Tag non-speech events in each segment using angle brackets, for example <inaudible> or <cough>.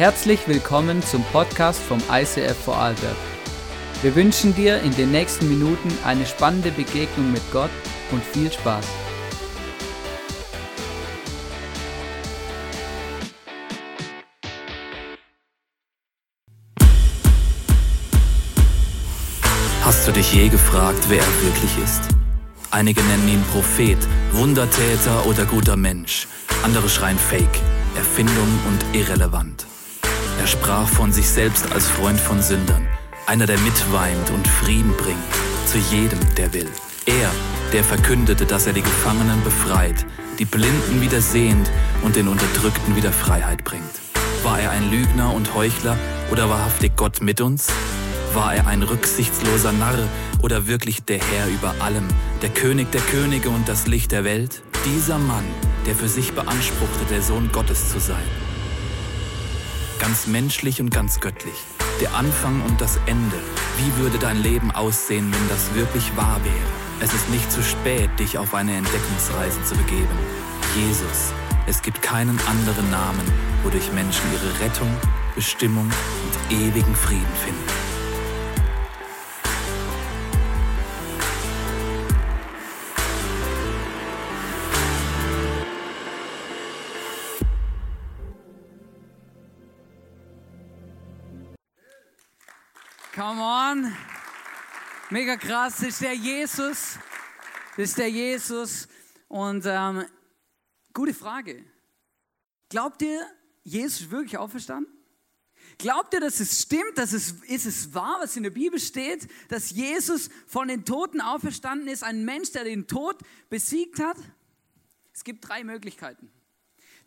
Herzlich willkommen zum Podcast vom ICF Vorarlberg. Wir wünschen dir in den nächsten Minuten eine spannende Begegnung mit Gott und viel Spaß. Hast du dich je gefragt, wer er wirklich ist? Einige nennen ihn Prophet, Wundertäter oder guter Mensch. Andere schreien Fake, Erfindung und irrelevant. Er sprach von sich selbst als Freund von Sündern, einer, der mitweint und Frieden bringt zu jedem, der will. Er, der verkündete, dass er die Gefangenen befreit, die Blinden wieder sehend und den Unterdrückten wieder Freiheit bringt. War er ein Lügner und Heuchler oder wahrhaftig Gott mit uns? War er ein rücksichtsloser Narr oder wirklich der Herr über allem, der König der Könige und das Licht der Welt? Dieser Mann, der für sich beanspruchte, der Sohn Gottes zu sein ganz menschlich und ganz göttlich. Der Anfang und das Ende. Wie würde dein Leben aussehen, wenn das wirklich wahr wäre? Es ist nicht zu spät, dich auf eine Entdeckungsreise zu begeben. Jesus. Es gibt keinen anderen Namen, wodurch Menschen ihre Rettung, Bestimmung und ewigen Frieden finden. Come on. Mega krass. Das ist der Jesus. Das ist der Jesus. Und ähm, gute Frage. Glaubt ihr, Jesus ist wirklich auferstanden? Glaubt ihr, dass es stimmt, dass es, ist es wahr, was in der Bibel steht, dass Jesus von den Toten auferstanden ist, ein Mensch, der den Tod besiegt hat? Es gibt drei Möglichkeiten.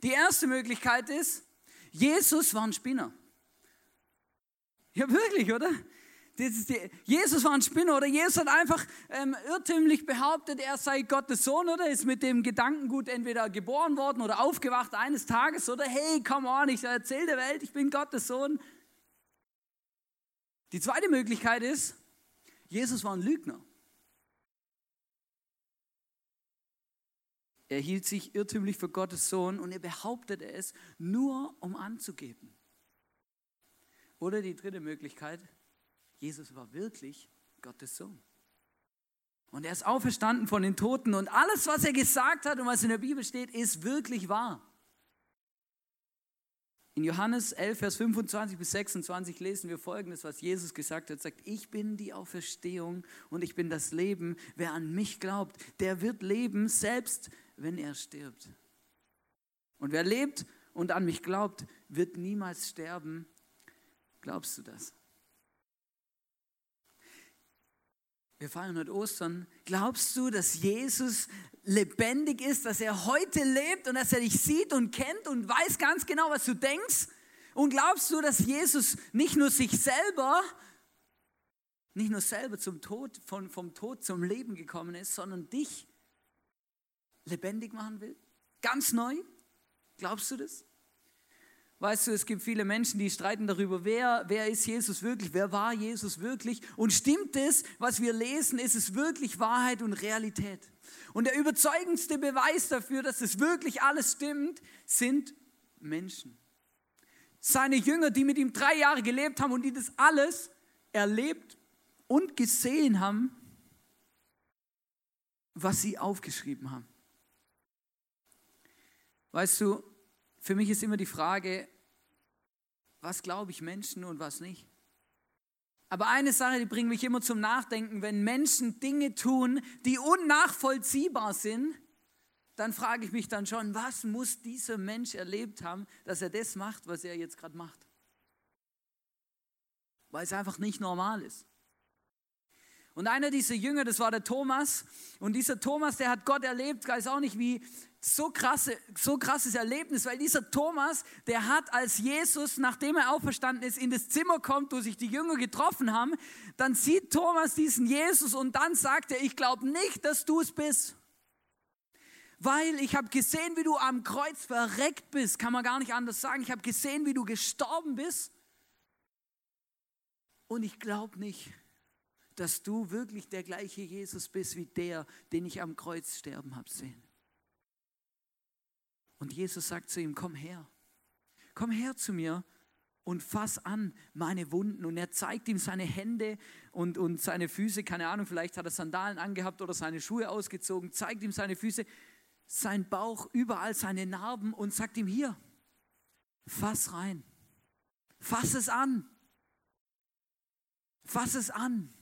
Die erste Möglichkeit ist, Jesus war ein Spinner. Ja, wirklich, oder? Jesus war ein Spinner oder Jesus hat einfach ähm, irrtümlich behauptet, er sei Gottes Sohn oder ist mit dem Gedankengut entweder geboren worden oder aufgewacht eines Tages oder hey, come on, ich erzähle der Welt, ich bin Gottes Sohn. Die zweite Möglichkeit ist, Jesus war ein Lügner. Er hielt sich irrtümlich für Gottes Sohn und er behauptete es nur, um anzugeben. Oder die dritte Möglichkeit, Jesus war wirklich Gottes Sohn. Und er ist auferstanden von den Toten und alles, was er gesagt hat und was in der Bibel steht, ist wirklich wahr. In Johannes 11, Vers 25 bis 26 lesen wir folgendes, was Jesus gesagt hat. Er sagt, ich bin die Auferstehung und ich bin das Leben. Wer an mich glaubt, der wird leben, selbst wenn er stirbt. Und wer lebt und an mich glaubt, wird niemals sterben. Glaubst du das? Wir feiern heute Ostern. Glaubst du, dass Jesus lebendig ist, dass er heute lebt und dass er dich sieht und kennt und weiß ganz genau, was du denkst? Und glaubst du, dass Jesus nicht nur sich selber, nicht nur selber zum Tod, von, vom Tod zum Leben gekommen ist, sondern dich lebendig machen will? Ganz neu? Glaubst du das? Weißt du, es gibt viele Menschen, die streiten darüber, wer, wer ist Jesus wirklich, wer war Jesus wirklich und stimmt es, was wir lesen, ist es wirklich Wahrheit und Realität. Und der überzeugendste Beweis dafür, dass es wirklich alles stimmt, sind Menschen. Seine Jünger, die mit ihm drei Jahre gelebt haben und die das alles erlebt und gesehen haben, was sie aufgeschrieben haben. Weißt du, für mich ist immer die Frage, was glaube ich Menschen und was nicht. Aber eine Sache, die bringt mich immer zum Nachdenken, wenn Menschen Dinge tun, die unnachvollziehbar sind, dann frage ich mich dann schon, was muss dieser Mensch erlebt haben, dass er das macht, was er jetzt gerade macht? Weil es einfach nicht normal ist. Und einer dieser Jünger, das war der Thomas. Und dieser Thomas, der hat Gott erlebt, weiß auch nicht wie, so, krasse, so krasses Erlebnis, weil dieser Thomas, der hat als Jesus, nachdem er auferstanden ist, in das Zimmer kommt, wo sich die Jünger getroffen haben, dann sieht Thomas diesen Jesus und dann sagt er, ich glaube nicht, dass du es bist. Weil ich habe gesehen, wie du am Kreuz verreckt bist, kann man gar nicht anders sagen. Ich habe gesehen, wie du gestorben bist. Und ich glaube nicht, dass du wirklich der gleiche Jesus bist wie der, den ich am Kreuz sterben habe sehen. Und Jesus sagt zu ihm, komm her, komm her zu mir und fass an meine Wunden. Und er zeigt ihm seine Hände und, und seine Füße, keine Ahnung, vielleicht hat er Sandalen angehabt oder seine Schuhe ausgezogen, zeigt ihm seine Füße, sein Bauch, überall seine Narben und sagt ihm hier, fass rein, fass es an, fass es an.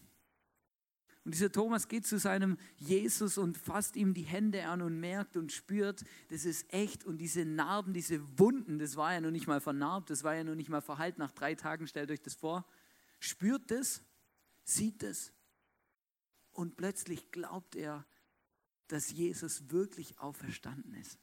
Und dieser Thomas geht zu seinem Jesus und fasst ihm die Hände an und merkt und spürt, das ist echt. Und diese Narben, diese Wunden, das war ja noch nicht mal vernarbt, das war ja noch nicht mal verheilt nach drei Tagen, stellt euch das vor. Spürt das, sieht es. Und plötzlich glaubt er, dass Jesus wirklich auferstanden ist.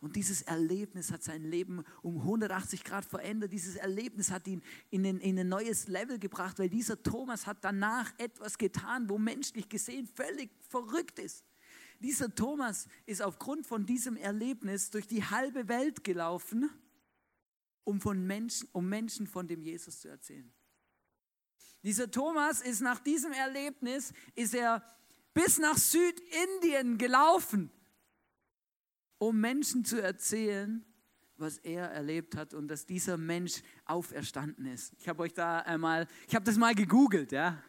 Und dieses Erlebnis hat sein Leben um 180 Grad verändert. Dieses Erlebnis hat ihn in ein, in ein neues Level gebracht, weil dieser Thomas hat danach etwas getan, wo menschlich gesehen völlig verrückt ist. Dieser Thomas ist aufgrund von diesem Erlebnis durch die halbe Welt gelaufen, um, von Menschen, um Menschen von dem Jesus zu erzählen. Dieser Thomas ist nach diesem Erlebnis, ist er bis nach Südindien gelaufen um Menschen zu erzählen, was er erlebt hat und dass dieser Mensch auferstanden ist. Ich habe euch da einmal, ich habe das mal gegoogelt, ja.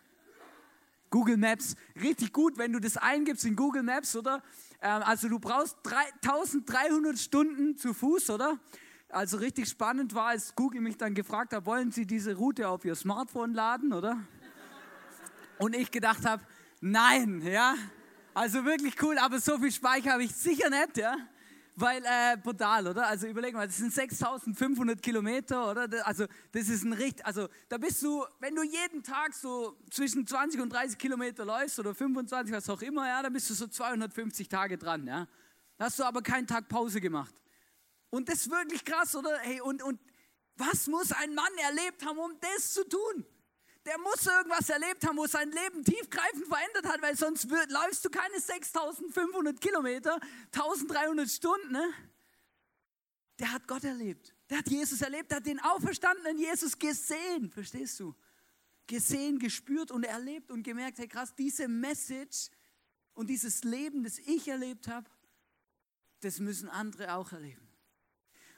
Google Maps, richtig gut, wenn du das eingibst in Google Maps, oder? Ähm, also du brauchst 1300 Stunden zu Fuß, oder? Also richtig spannend war, als Google mich dann gefragt hat, wollen Sie diese Route auf Ihr Smartphone laden, oder? Und ich gedacht habe, nein, ja. Also wirklich cool, aber so viel Speicher habe ich sicher nicht, ja. Weil, äh, brutal, oder? Also überleg mal, das sind 6500 Kilometer, oder? Also das ist ein richtig, also da bist du, wenn du jeden Tag so zwischen 20 und 30 Kilometer läufst oder 25, was auch immer, ja, dann bist du so 250 Tage dran, ja. Da hast du aber keinen Tag Pause gemacht. Und das ist wirklich krass, oder? Hey, und, und was muss ein Mann erlebt haben, um das zu tun? Der muss irgendwas erlebt haben, wo sein Leben tiefgreifend verändert hat, weil sonst läufst du keine 6500 Kilometer, 1300 Stunden. Ne? Der hat Gott erlebt. Der hat Jesus erlebt, der hat den auferstandenen Jesus gesehen, verstehst du? Gesehen, gespürt und erlebt und gemerkt, hey krass, diese Message und dieses Leben, das ich erlebt habe, das müssen andere auch erleben.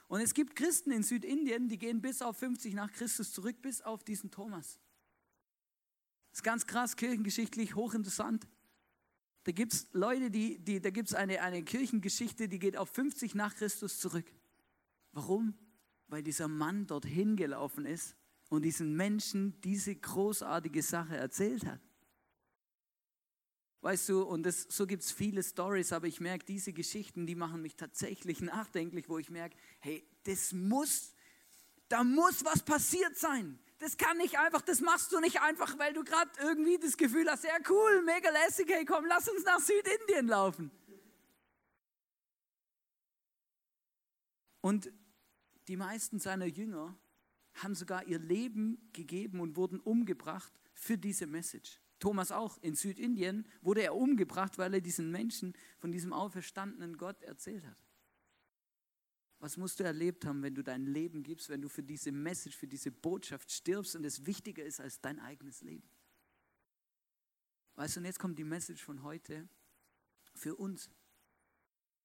Und es gibt Christen in Südindien, die gehen bis auf 50 nach Christus zurück, bis auf diesen Thomas. Das ist ganz krass, kirchengeschichtlich hochinteressant. Da gibt es Leute, die, die, da gibt es eine, eine Kirchengeschichte, die geht auf 50 nach Christus zurück. Warum? Weil dieser Mann dorthin gelaufen ist und diesen Menschen diese großartige Sache erzählt hat. Weißt du, und das, so gibt es viele Stories, aber ich merke, diese Geschichten, die machen mich tatsächlich <laughs> nachdenklich, wo ich merke, hey, das muss, da muss was passiert sein. Das kann nicht einfach, das machst du nicht einfach, weil du gerade irgendwie das Gefühl hast, ja cool, mega lässig, hey komm, lass uns nach Südindien laufen. Und die meisten seiner Jünger haben sogar ihr Leben gegeben und wurden umgebracht für diese Message. Thomas auch in Südindien wurde er umgebracht, weil er diesen Menschen von diesem auferstandenen Gott erzählt hat. Was musst du erlebt haben, wenn du dein Leben gibst, wenn du für diese Message, für diese Botschaft stirbst und es wichtiger ist als dein eigenes Leben? Weißt du, und jetzt kommt die Message von heute für uns.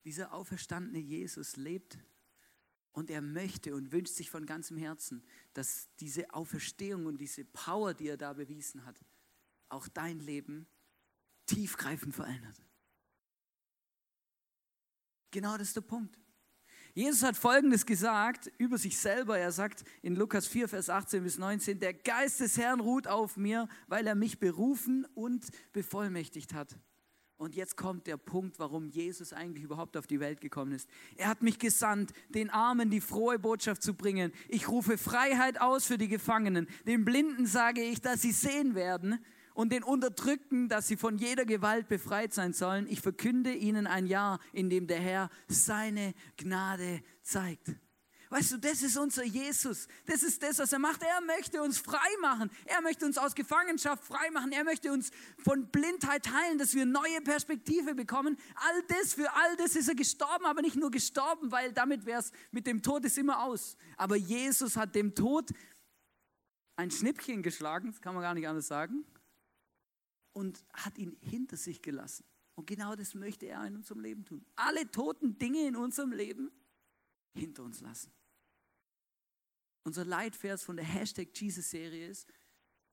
Dieser auferstandene Jesus lebt und er möchte und wünscht sich von ganzem Herzen, dass diese Auferstehung und diese Power, die er da bewiesen hat, auch dein Leben tiefgreifend verändert. Genau das ist der Punkt. Jesus hat Folgendes gesagt über sich selber. Er sagt in Lukas 4, Vers 18 bis 19, der Geist des Herrn ruht auf mir, weil er mich berufen und bevollmächtigt hat. Und jetzt kommt der Punkt, warum Jesus eigentlich überhaupt auf die Welt gekommen ist. Er hat mich gesandt, den Armen die frohe Botschaft zu bringen. Ich rufe Freiheit aus für die Gefangenen. Den Blinden sage ich, dass sie sehen werden und den Unterdrückten, dass sie von jeder Gewalt befreit sein sollen. Ich verkünde ihnen ein Jahr, in dem der Herr seine Gnade zeigt. Weißt du, das ist unser Jesus. Das ist das, was er macht. Er möchte uns frei machen. Er möchte uns aus Gefangenschaft frei machen. Er möchte uns von Blindheit heilen, dass wir neue Perspektive bekommen. All das, für all das ist er gestorben, aber nicht nur gestorben, weil damit wäre es mit dem Tod ist immer aus. Aber Jesus hat dem Tod ein Schnippchen geschlagen, das kann man gar nicht anders sagen und hat ihn hinter sich gelassen. Und genau das möchte er in unserem Leben tun. Alle toten Dinge in unserem Leben hinter uns lassen. unser Leitvers von der Hashtag Jesus-Serie ist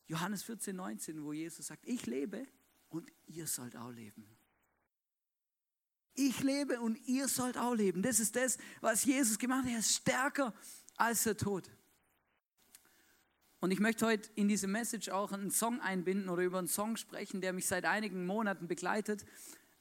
Johannes 14, 19, wo Jesus sagt, ich lebe und ihr sollt auch leben. Ich lebe und ihr sollt auch leben. Das ist das, was Jesus gemacht hat. Er ist stärker als der Tod. Und ich möchte heute in diese Message auch einen Song einbinden oder über einen Song sprechen, der mich seit einigen Monaten begleitet.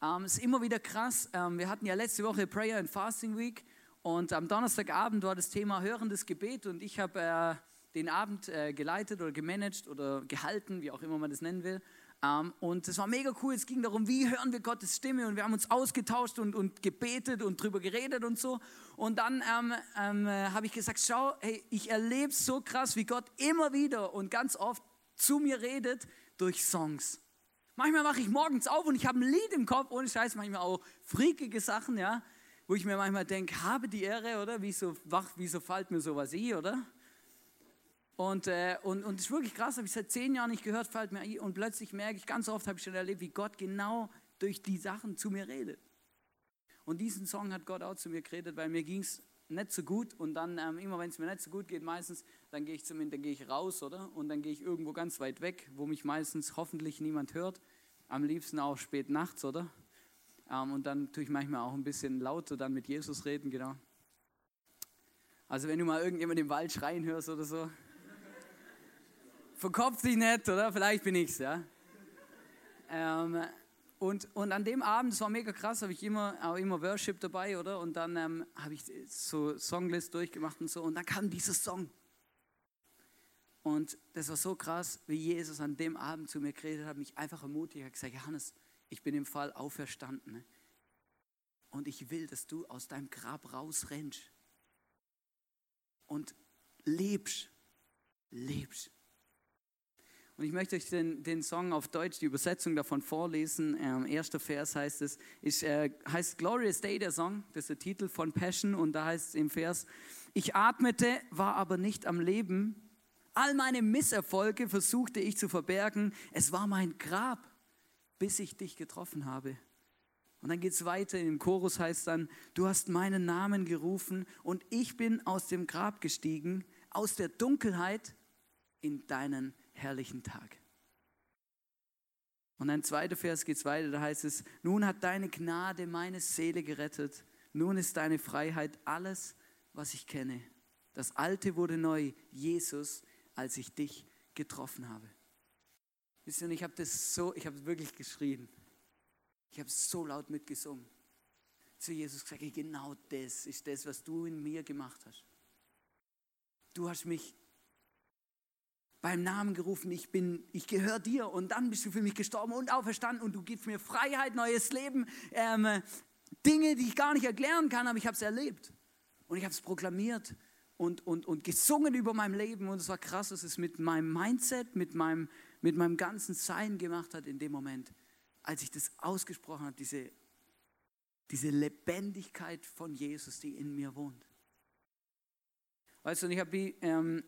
Ähm, ist immer wieder krass. Ähm, wir hatten ja letzte Woche Prayer and Fasting Week und am Donnerstagabend war das Thema hörendes Gebet und ich habe äh, den Abend äh, geleitet oder gemanagt oder gehalten, wie auch immer man das nennen will. Ähm, und es war mega cool. Es ging darum, wie hören wir Gottes Stimme und wir haben uns ausgetauscht und, und gebetet und drüber geredet und so. Und dann ähm, ähm, äh, habe ich gesagt, schau, hey, ich erlebe so krass, wie Gott immer wieder und ganz oft zu mir redet durch Songs. Manchmal mache ich morgens auf und ich habe ein Lied im Kopf, ohne Scheiß, manchmal auch freakige Sachen, ja, wo ich mir manchmal denke, habe die Ehre, oder? Wieso, wach, wieso fällt mir sowas i, oder? Und, äh, und, und es ist wirklich krass, habe ich seit zehn Jahren nicht gehört, fällt mir ein. Und plötzlich merke ich, ganz oft habe ich schon erlebt, wie Gott genau durch die Sachen zu mir redet. Und diesen Song hat Gott auch zu mir geredet, weil mir ging es nicht so gut. Und dann, ähm, immer wenn es mir nicht so gut geht, meistens, dann gehe ich zumindest, dann gehe ich raus, oder? Und dann gehe ich irgendwo ganz weit weg, wo mich meistens hoffentlich niemand hört. Am liebsten auch spät nachts, oder? Ähm, und dann tue ich manchmal auch ein bisschen lauter dann mit Jesus reden, genau. Also wenn du mal irgendjemand im Wald schreien hörst oder so, verkopf dich nicht, oder? Vielleicht bin ich's, ja. Ähm, und, und an dem Abend, das war mega krass, habe ich immer, auch immer Worship dabei, oder? Und dann ähm, habe ich so Songlist durchgemacht und so. Und dann kam dieser Song. Und das war so krass, wie Jesus an dem Abend zu mir geredet hat, mich einfach ermutigt, hat gesagt, Johannes, ich bin im Fall auferstanden. Und ich will, dass du aus deinem Grab rausrennst. Und lebst, lebst. Und ich möchte euch den, den Song auf Deutsch, die Übersetzung davon vorlesen. Ähm, erster Vers heißt es, ist, äh, heißt Glorious Day, der Song, das ist der Titel von Passion. Und da heißt es im Vers, ich atmete, war aber nicht am Leben. All meine Misserfolge versuchte ich zu verbergen. Es war mein Grab, bis ich dich getroffen habe. Und dann geht es weiter, im Chorus heißt dann, du hast meinen Namen gerufen und ich bin aus dem Grab gestiegen, aus der Dunkelheit in deinen herrlichen Tag. Und ein zweiter Vers geht weiter, da heißt es, nun hat deine Gnade meine Seele gerettet, nun ist deine Freiheit alles, was ich kenne. Das Alte wurde neu, Jesus, als ich dich getroffen habe. Wisst ihr, ich habe das so, ich habe wirklich geschrien. Ich habe so laut mitgesungen. Zu Jesus gesagt, genau das ist das, was du in mir gemacht hast. Du hast mich beim Namen gerufen, ich bin, ich gehöre dir und dann bist du für mich gestorben und auferstanden und du gibst mir Freiheit, neues Leben, ähm, Dinge, die ich gar nicht erklären kann, aber ich habe es erlebt. Und ich habe es proklamiert und, und, und gesungen über mein Leben. Und es war krass, was es mit meinem Mindset, mit meinem, mit meinem ganzen Sein gemacht hat in dem Moment, als ich das ausgesprochen habe, diese, diese Lebendigkeit von Jesus, die in mir wohnt. Weißt du, und ich habe ähm,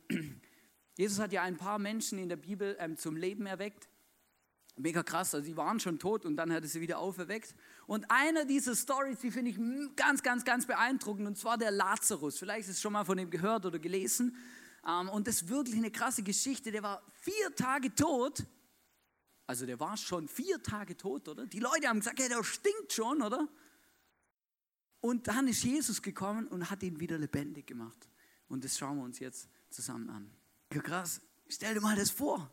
Jesus hat ja ein paar Menschen in der Bibel ähm, zum Leben erweckt. Mega krass, also sie waren schon tot und dann hat er sie wieder auferweckt. Und eine dieser Stories, die finde ich ganz, ganz, ganz beeindruckend, und zwar der Lazarus. Vielleicht ist es schon mal von ihm gehört oder gelesen. Ähm, und das ist wirklich eine krasse Geschichte. Der war vier Tage tot. Also der war schon vier Tage tot, oder? Die Leute haben gesagt, ja, der stinkt schon, oder? Und dann ist Jesus gekommen und hat ihn wieder lebendig gemacht. Und das schauen wir uns jetzt zusammen an. Krass. Stell dir mal das vor.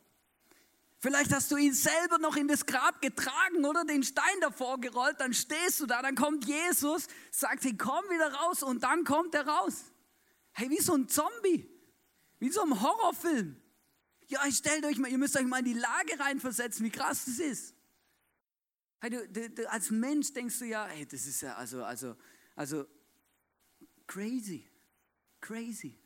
Vielleicht hast du ihn selber noch in das Grab getragen oder den Stein davor gerollt, dann stehst du da, dann kommt Jesus, sagt, hey, komm wieder raus und dann kommt er raus. Hey, wie so ein Zombie, wie so ein Horrorfilm. Ja, stellt euch mal, ihr müsst euch mal in die Lage reinversetzen, wie krass das ist. Hey, du, du, du, als Mensch denkst du ja, hey, das ist ja also, also, also crazy, crazy.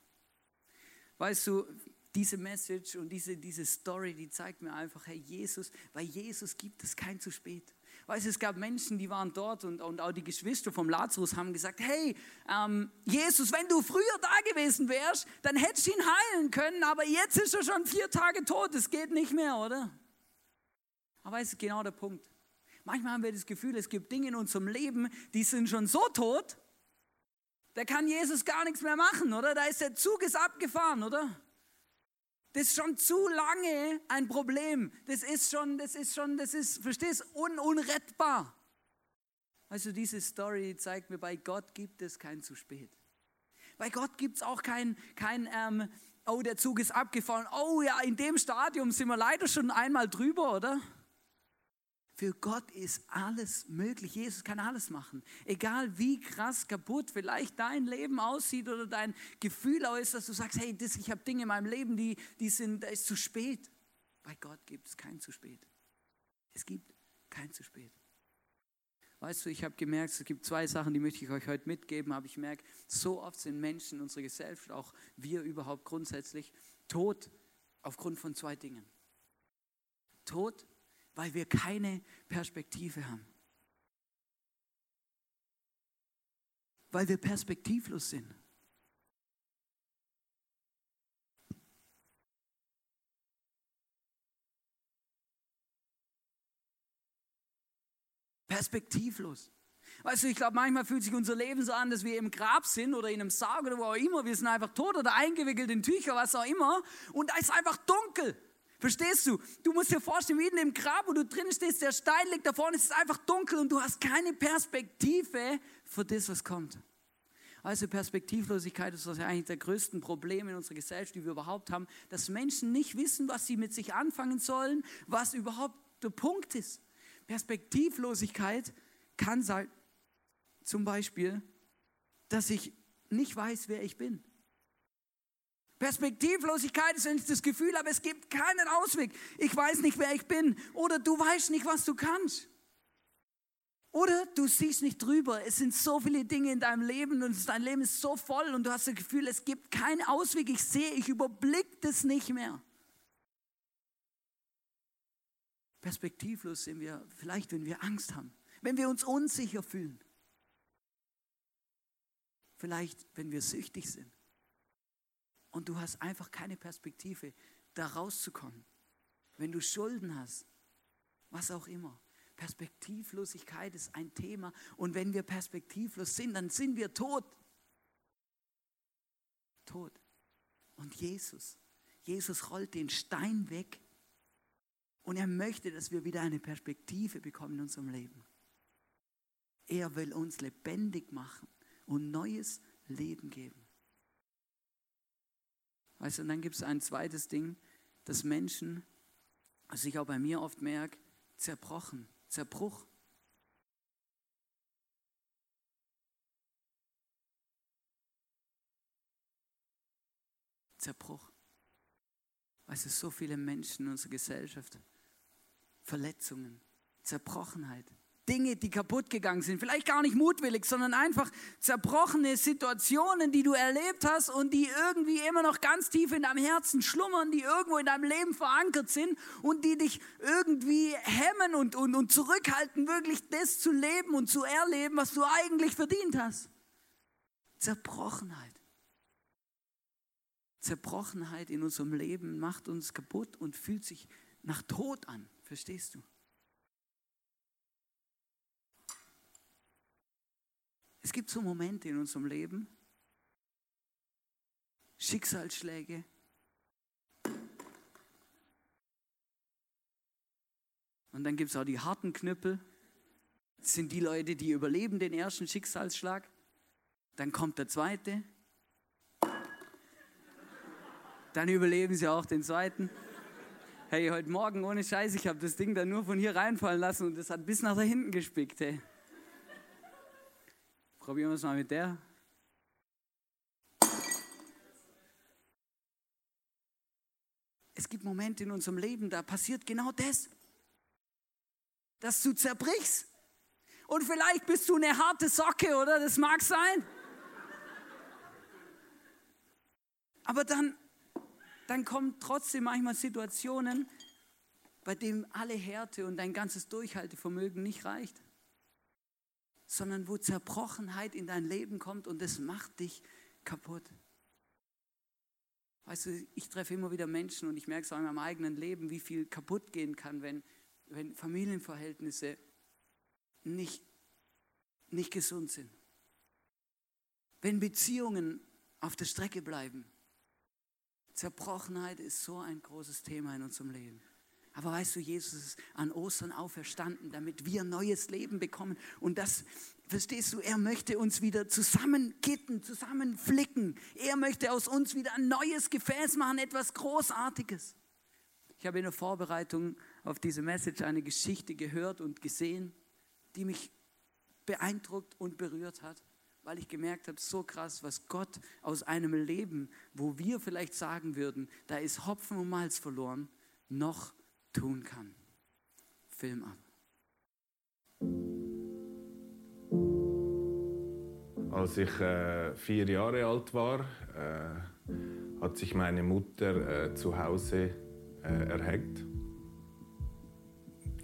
Weißt du, diese Message und diese, diese Story, die zeigt mir einfach, hey, Jesus, bei Jesus gibt es kein zu spät. Weißt du, es gab Menschen, die waren dort und, und auch die Geschwister vom Lazarus haben gesagt, hey, ähm, Jesus, wenn du früher da gewesen wärst, dann hättest du ihn heilen können, aber jetzt ist er schon vier Tage tot, es geht nicht mehr, oder? Aber es ist genau der Punkt. Manchmal haben wir das Gefühl, es gibt Dinge in unserem Leben, die sind schon so tot, Der kann Jesus gar nichts mehr machen, oder? Da ist der Zug ist abgefahren, oder? Das ist schon zu lange ein Problem. Das ist schon, das ist schon, das ist, verstehst, un, unrettbar. Also diese Story zeigt mir, bei Gott gibt es kein zu spät. Bei Gott gibt es auch kein, kein ähm, oh, der Zug ist abgefahren. Oh ja, in dem Stadium sind wir leider schon einmal drüber, oder? Für Gott ist alles möglich. Jesus kann alles machen. Egal wie krass kaputt vielleicht dein Leben aussieht oder dein Gefühl ist, dass du sagst, hey, das, ich habe Dinge in meinem Leben, die, die sind, da ist zu spät. Bei Gott gibt es kein zu spät. Es gibt kein zu spät. Weißt du, ich habe gemerkt, es gibt zwei Sachen, die möchte ich euch heute mitgeben, aber ich merke, so oft sind Menschen, unsere Gesellschaft, auch wir überhaupt grundsätzlich, tot aufgrund von zwei Dingen. Tot weil wir keine Perspektive haben. Weil wir perspektivlos sind. Perspektivlos. Weißt du, ich glaube, manchmal fühlt sich unser Leben so an, dass wir im Grab sind oder in einem Sarg oder wo auch immer. Wir sind einfach tot oder eingewickelt in Tücher, was auch immer. Und da ist einfach dunkel. Verstehst du? Du musst dir vorstellen, wie in dem Grab, wo du drin stehst, der Stein liegt da vorne, es ist einfach dunkel und du hast keine Perspektive für das, was kommt. Also Perspektivlosigkeit ist das ja eigentlich der größten Probleme in unserer Gesellschaft, die wir überhaupt haben, dass Menschen nicht wissen, was sie mit sich anfangen sollen, was überhaupt der Punkt ist. Perspektivlosigkeit kann sein, zum Beispiel, dass ich nicht weiß, wer ich bin. Perspektivlosigkeit ist, ich das Gefühl habe, es gibt keinen Ausweg. Ich weiß nicht, wer ich bin. Oder du weißt nicht, was du kannst. Oder du siehst nicht drüber. Es sind so viele Dinge in deinem Leben und dein Leben ist so voll und du hast das Gefühl, es gibt keinen Ausweg. Ich sehe, ich überblicke das nicht mehr. Perspektivlos sind wir vielleicht, wenn wir Angst haben, wenn wir uns unsicher fühlen. Vielleicht, wenn wir süchtig sind und du hast einfach keine Perspektive, da rauszukommen. Wenn du Schulden hast, was auch immer. Perspektivlosigkeit ist ein Thema und wenn wir perspektivlos sind, dann sind wir tot. Tot. Und Jesus, Jesus rollt den Stein weg und er möchte, dass wir wieder eine Perspektive bekommen in unserem Leben. Er will uns lebendig machen und neues Leben geben. Weißt du, und dann gibt es ein zweites Ding, dass Menschen, was ich auch bei mir oft merke, zerbrochen, Zerbruch. Zerbruch. Weißt du, so viele Menschen in unserer Gesellschaft, Verletzungen, Zerbrochenheit. Dinge, die kaputt gegangen sind. Vielleicht gar nicht mutwillig, sondern einfach zerbrochene Situationen, die du erlebt hast und die irgendwie immer noch ganz tief in deinem Herzen schlummern, die irgendwo in deinem Leben verankert sind und die dich irgendwie hemmen und, und, und zurückhalten, wirklich das zu leben und zu erleben, was du eigentlich verdient hast. Zerbrochenheit. Zerbrochenheit in unserem Leben macht uns kaputt und fühlt sich nach Tod an. Verstehst du? Es gibt so Momente in unserem Leben, Schicksalsschläge, Und dann gibt es auch die harten Knüppel. Das sind die Leute, die überleben den ersten Schicksalsschlag. Dann kommt der zweite. Dann überleben sie auch den zweiten. Hey, heute Morgen ohne Scheiß, ich habe das Ding dann nur von hier reinfallen lassen und das hat bis nach da hinten gespickt. Hey. Probieren wir es mal mit der. Es gibt Momente in unserem Leben, da passiert genau das, dass du zerbrichst. Und vielleicht bist du eine harte Socke, oder? Das mag sein. Aber dann, dann kommen trotzdem manchmal Situationen, bei denen alle Härte und dein ganzes Durchhaltevermögen nicht reicht sondern wo Zerbrochenheit in dein Leben kommt und es macht dich kaputt. Weißt du, ich treffe immer wieder Menschen und ich merke es auch in meinem eigenen Leben, wie viel kaputt gehen kann, wenn, wenn Familienverhältnisse nicht, nicht gesund sind. wenn Beziehungen auf der Strecke bleiben. Zerbrochenheit ist so ein großes Thema in unserem Leben. Aber weißt du, Jesus ist an Ostern auferstanden, damit wir neues Leben bekommen. Und das, verstehst du, er möchte uns wieder zusammenkitten, zusammenflicken. Er möchte aus uns wieder ein neues Gefäß machen, etwas Großartiges. Ich habe in der Vorbereitung auf diese Message eine Geschichte gehört und gesehen, die mich beeindruckt und berührt hat weil ich gemerkt habe, so krass, was Gott aus einem Leben, wo wir vielleicht sagen würden, da ist Hopfen und Malz verloren, noch tun kann. Film ab. Als ich äh, vier Jahre alt war, äh, hat sich meine Mutter äh, zu Hause äh, erhängt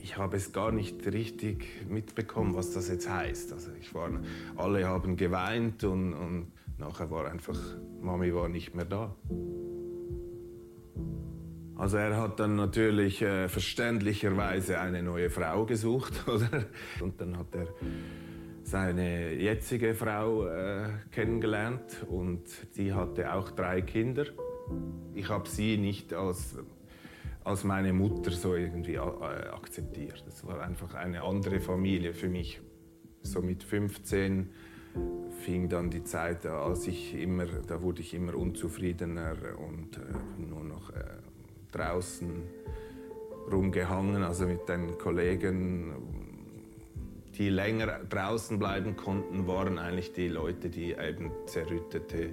ich habe es gar nicht richtig mitbekommen, was das jetzt heißt. Also ich war, alle haben geweint und, und nachher war einfach, Mami war nicht mehr da. Also er hat dann natürlich äh, verständlicherweise eine neue Frau gesucht, <laughs> oder? Und dann hat er seine jetzige Frau äh, kennengelernt und die hatte auch drei Kinder. Ich habe sie nicht als als meine Mutter so irgendwie äh, akzeptiert. Es war einfach eine andere Familie für mich. So mit 15 fing dann die Zeit an, als ich immer, da wurde ich immer unzufriedener und äh, nur noch äh, draußen rumgehangen, also mit den Kollegen, die länger draußen bleiben konnten, waren eigentlich die Leute, die eben zerrüttete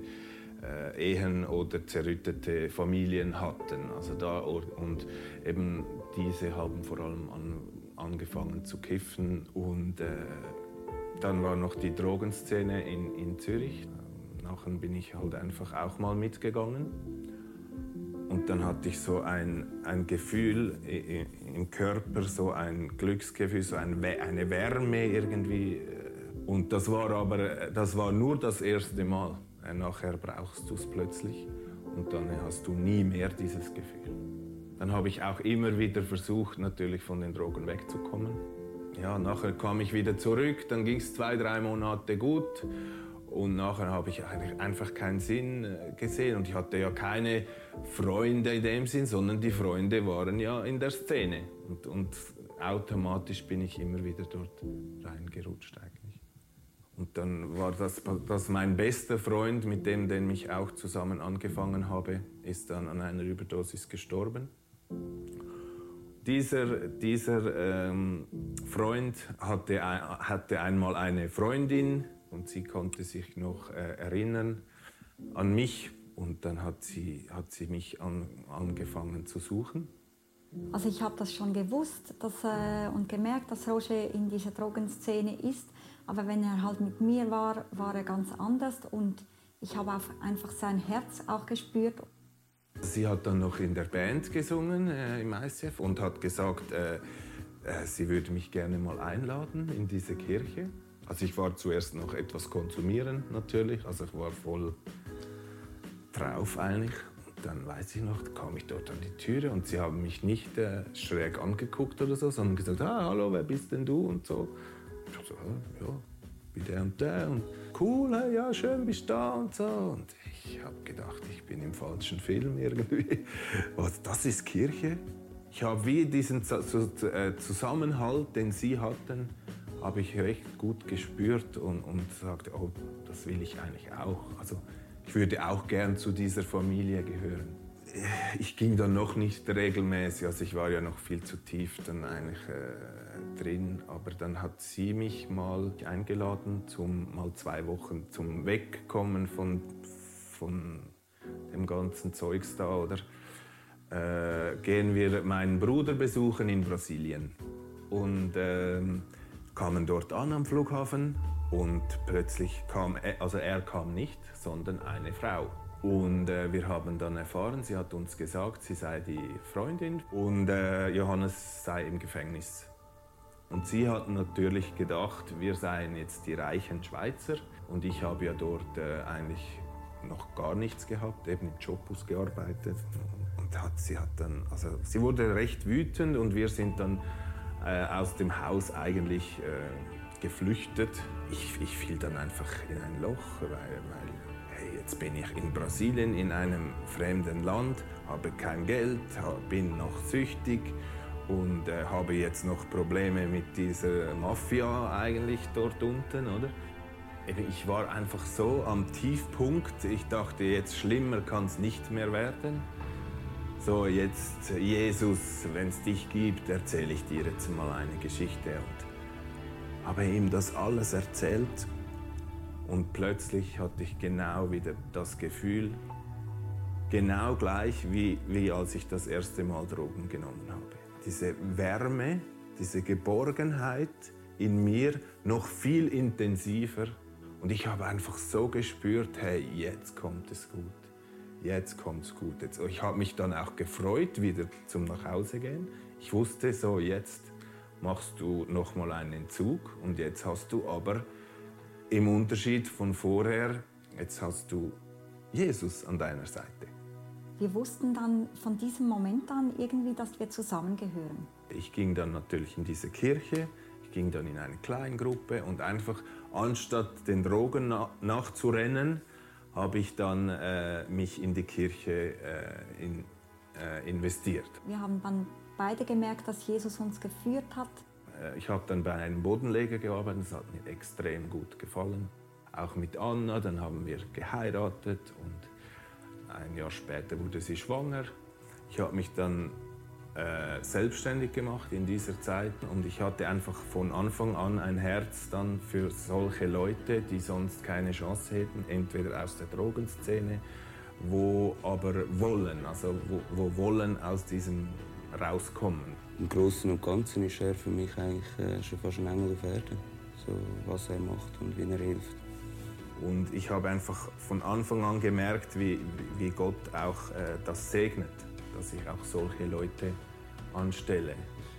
äh, Ehen oder zerrüttete Familien hatten. Also da, und eben diese haben vor allem an, angefangen zu kiffen. Und äh, dann war noch die Drogenszene in, in Zürich. Nachher bin ich halt einfach auch mal mitgegangen. Und dann hatte ich so ein, ein Gefühl im Körper, so ein Glücksgefühl, so ein, eine Wärme irgendwie. Und das war aber das war nur das erste Mal. Äh, nachher brauchst du es plötzlich und dann hast du nie mehr dieses Gefühl. Dann habe ich auch immer wieder versucht, natürlich von den Drogen wegzukommen. Ja, nachher kam ich wieder zurück, dann ging es zwei, drei Monate gut und nachher habe ich eigentlich einfach keinen Sinn äh, gesehen und ich hatte ja keine Freunde in dem Sinn, sondern die Freunde waren ja in der Szene und, und automatisch bin ich immer wieder dort reingerutscht eigentlich. Und dann war das, das mein bester Freund, mit dem, den ich auch zusammen angefangen habe, ist dann an einer Überdosis gestorben. Dieser, dieser ähm, Freund hatte, hatte einmal eine Freundin und sie konnte sich noch äh, erinnern an mich und dann hat sie, hat sie mich an, angefangen zu suchen. Also ich habe das schon gewusst dass, äh, und gemerkt, dass Roger in dieser Drogenszene ist. Aber wenn er halt mit mir war, war er ganz anders und ich habe einfach sein Herz auch gespürt. Sie hat dann noch in der Band gesungen äh, im ICF und hat gesagt, äh, äh, sie würde mich gerne mal einladen in diese Kirche. Also ich war zuerst noch etwas konsumieren natürlich, also ich war voll drauf eigentlich. Und dann weiß ich noch, kam ich dort an die Türe und sie haben mich nicht äh, schräg angeguckt oder so, sondern gesagt, ah, hallo, wer bist denn du und so. Ich so, ja, wie der und der und cool, hey, ja, schön bist du da und so. Und ich habe gedacht, ich bin im falschen Film irgendwie. <laughs> Was, das ist Kirche? Ich habe wie diesen äh, Zusammenhalt, den sie hatten, habe ich recht gut gespürt und, und sagte, oh, das will ich eigentlich auch. Also ich würde auch gern zu dieser Familie gehören ich ging dann noch nicht regelmäßig, also ich war ja noch viel zu tief dann eigentlich äh, drin, aber dann hat sie mich mal eingeladen, zum mal zwei Wochen zum Wegkommen von, von dem ganzen Zeugs da, oder? Äh, gehen wir meinen Bruder besuchen in Brasilien und äh, kamen dort an am Flughafen und plötzlich kam, er, also er kam nicht, sondern eine Frau. Und äh, wir haben dann erfahren, sie hat uns gesagt, sie sei die Freundin und äh, Johannes sei im Gefängnis. Und sie hat natürlich gedacht, wir seien jetzt die reichen Schweizer. Und ich habe ja dort äh, eigentlich noch gar nichts gehabt, eben im Jobus gearbeitet. Und hat, sie, hat dann, also, sie wurde recht wütend und wir sind dann äh, aus dem Haus eigentlich äh, geflüchtet. Ich, ich fiel dann einfach in ein Loch, weil, weil hey, jetzt bin ich in Brasilien in einem fremden Land, habe kein Geld, bin noch süchtig und äh, habe jetzt noch Probleme mit dieser Mafia eigentlich dort unten, oder? Ich war einfach so am Tiefpunkt. Ich dachte, jetzt schlimmer kann es nicht mehr werden. So, jetzt, Jesus, wenn es dich gibt, erzähle ich dir jetzt mal eine Geschichte. Und habe ihm das alles erzählt. Und plötzlich hatte ich genau wieder das Gefühl, genau gleich wie, wie als ich das erste Mal Drogen genommen habe. Diese Wärme, diese Geborgenheit in mir noch viel intensiver. Und ich habe einfach so gespürt, hey, jetzt kommt es gut jetzt kommt's gut. Jetzt, ich habe mich dann auch gefreut, wieder zum Nachhausegehen. Ich wusste so, jetzt machst du noch mal einen Entzug und jetzt hast du aber im Unterschied von vorher, jetzt hast du Jesus an deiner Seite. Wir wussten dann von diesem Moment an irgendwie, dass wir zusammengehören. Ich ging dann natürlich in diese Kirche, ich ging dann in eine Kleingruppe und einfach anstatt den Drogen nachzurennen, habe ich dann äh, mich in die Kirche äh, in, äh, investiert. Wir haben dann beide gemerkt, dass Jesus uns geführt hat. Äh, ich habe dann bei einem Bodenleger gearbeitet, das hat mir extrem gut gefallen. Auch mit Anna, dann haben wir geheiratet und ein Jahr später wurde sie schwanger. Ich habe mich dann äh, selbstständig gemacht in dieser Zeit und ich hatte einfach von Anfang an ein Herz dann für solche Leute, die sonst keine Chance hätten, entweder aus der Drogenszene, wo aber wollen, also wo, wo wollen aus diesem rauskommen. Im Großen und Ganzen ist er für mich eigentlich äh, schon fast ein Engel auf Erden, so was er macht und wie er hilft. Und ich habe einfach von Anfang an gemerkt, wie, wie Gott auch äh, das segnet, dass ich auch solche Leute anstelle.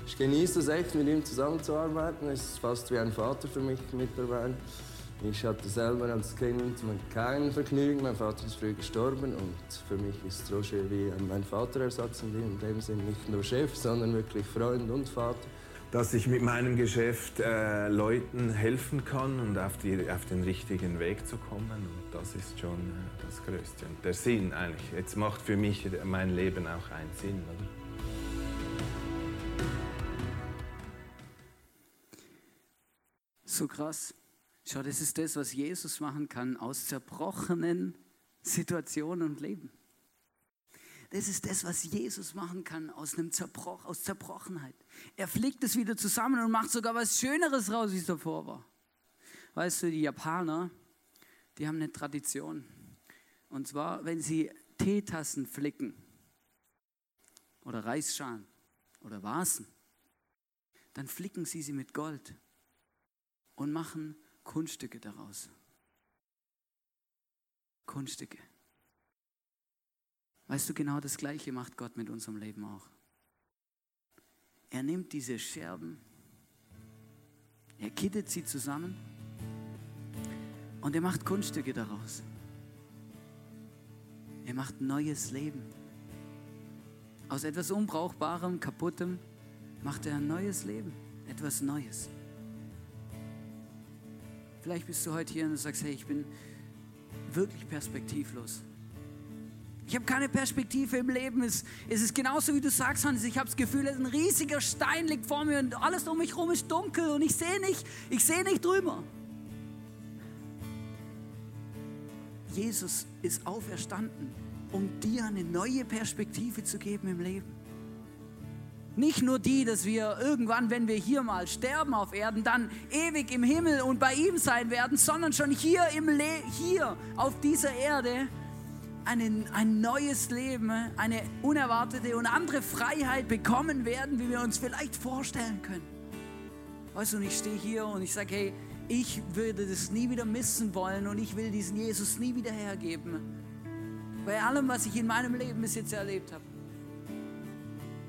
Ich genieße es echt, mit ihm zusammenzuarbeiten. Es ist fast wie ein Vater für mich mittlerweile. Ich hatte selber als Kind kein Vergnügen. Mein Vater ist früh gestorben und für mich ist Roger wie mein Vaterersatz in dem Sinne nicht nur Chef, sondern wirklich Freund und Vater. Dass ich mit meinem Geschäft äh, Leuten helfen kann und auf, die, auf, den richtigen Weg zu kommen. Und das ist schon äh, das Größte. Und der Sinn eigentlich. Jetzt macht für mich mein Leben auch einen Sinn. Oder? So krass. Schau, das ist das, was Jesus machen kann aus zerbrochenen Situationen und Leben. Das ist das, was Jesus machen kann aus einem Zerbroch, aus Zerbrochenheit. Er fliegt es wieder zusammen und macht sogar was Schöneres raus, wie es davor war. Weißt du, die Japaner, die haben eine Tradition. Und zwar, wenn sie Teetassen flicken oder Reisschalen oder Vasen, dann flicken sie sie mit Gold und machen Kunststücke daraus. Kunststücke. Weißt du, genau das Gleiche macht Gott mit unserem Leben auch. Er nimmt diese Scherben, er kittet sie zusammen und er macht Kunststücke daraus. Er macht neues Leben. Aus etwas Unbrauchbarem, Kaputtem macht er ein neues Leben, etwas Neues. Vielleicht bist du heute hier und du sagst, hey, ich bin wirklich perspektivlos. Ich habe keine Perspektive im Leben. Es, es ist genauso, wie du sagst, Hans. Ich habe das Gefühl, ein riesiger Stein liegt vor mir und alles um mich herum ist dunkel und ich sehe nicht, ich sehe nicht drüber. Jesus ist auferstanden, um dir eine neue Perspektive zu geben im Leben. Nicht nur die, dass wir irgendwann, wenn wir hier mal sterben auf Erden, dann ewig im Himmel und bei ihm sein werden, sondern schon hier, im Le hier auf dieser Erde ein, ein neues Leben, eine unerwartete und andere Freiheit bekommen werden, wie wir uns vielleicht vorstellen können. Weißt du, und ich stehe hier und ich sage, hey, ich würde das nie wieder missen wollen und ich will diesen Jesus nie wieder hergeben. Bei allem, was ich in meinem Leben bis jetzt erlebt habe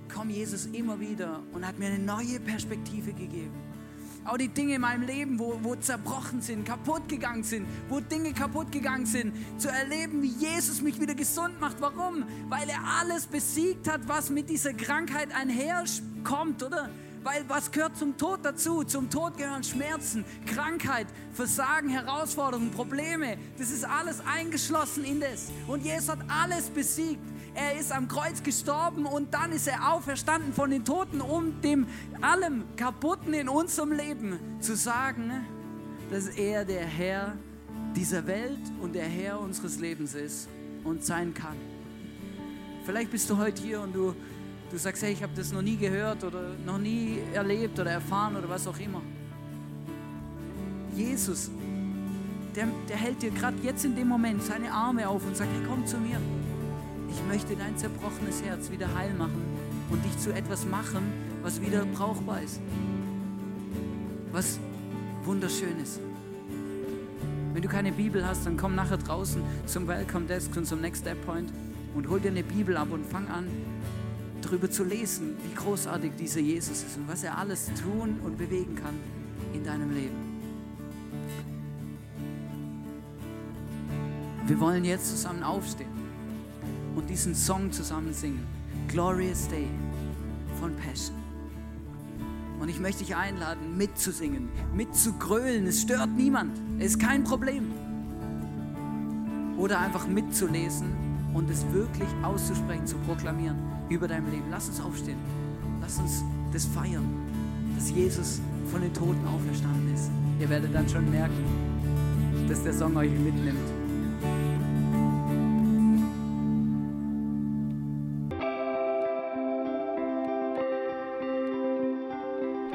kam Jesus immer wieder und hat mir eine neue Perspektive gegeben. Auch die Dinge in meinem Leben, wo, wo zerbrochen sind, kaputt gegangen sind, wo Dinge kaputt gegangen sind, zu erleben, wie Jesus mich wieder gesund macht. Warum? Weil er alles besiegt hat, was mit dieser Krankheit einherkommt, oder? Weil was gehört zum Tod dazu? Zum Tod gehören Schmerzen, Krankheit, Versagen, Herausforderungen, Probleme. Das ist alles eingeschlossen in das. Und Jesus hat alles besiegt. Er ist am Kreuz gestorben und dann ist er auferstanden von den Toten, um dem allem Kaputten in unserem Leben zu sagen, dass er der Herr dieser Welt und der Herr unseres Lebens ist und sein kann. Vielleicht bist du heute hier und du, du sagst, hey, ich habe das noch nie gehört oder noch nie erlebt oder erfahren oder was auch immer. Jesus, der, der hält dir gerade jetzt in dem Moment seine Arme auf und sagt, hey, komm zu mir. Ich möchte dein zerbrochenes Herz wieder heil machen und dich zu etwas machen, was wieder brauchbar ist. Was wunderschön ist. Wenn du keine Bibel hast, dann komm nachher draußen zum Welcome Desk und zum Next Step Point und hol dir eine Bibel ab und fang an, darüber zu lesen, wie großartig dieser Jesus ist und was er alles tun und bewegen kann in deinem Leben. Wir wollen jetzt zusammen aufstehen und diesen Song zusammen singen. Glorious Day von Passion. Und ich möchte dich einladen, mitzusingen, mitzugrölen. Es stört niemand. Es ist kein Problem. Oder einfach mitzulesen und es wirklich auszusprechen, zu proklamieren über dein Leben. Lass uns aufstehen. Lass uns das feiern, dass Jesus von den Toten auferstanden ist. Ihr werdet dann schon merken, dass der Song euch mitnimmt.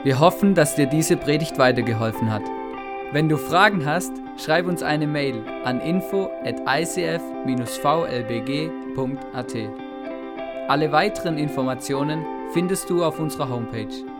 Wir hoffen, dass dir diese Predigt weitergeholfen hat. Wenn du Fragen hast, schreib uns eine Mail an info at icf-vlbg.at. Alle weiteren Informationen findest du auf unserer Homepage.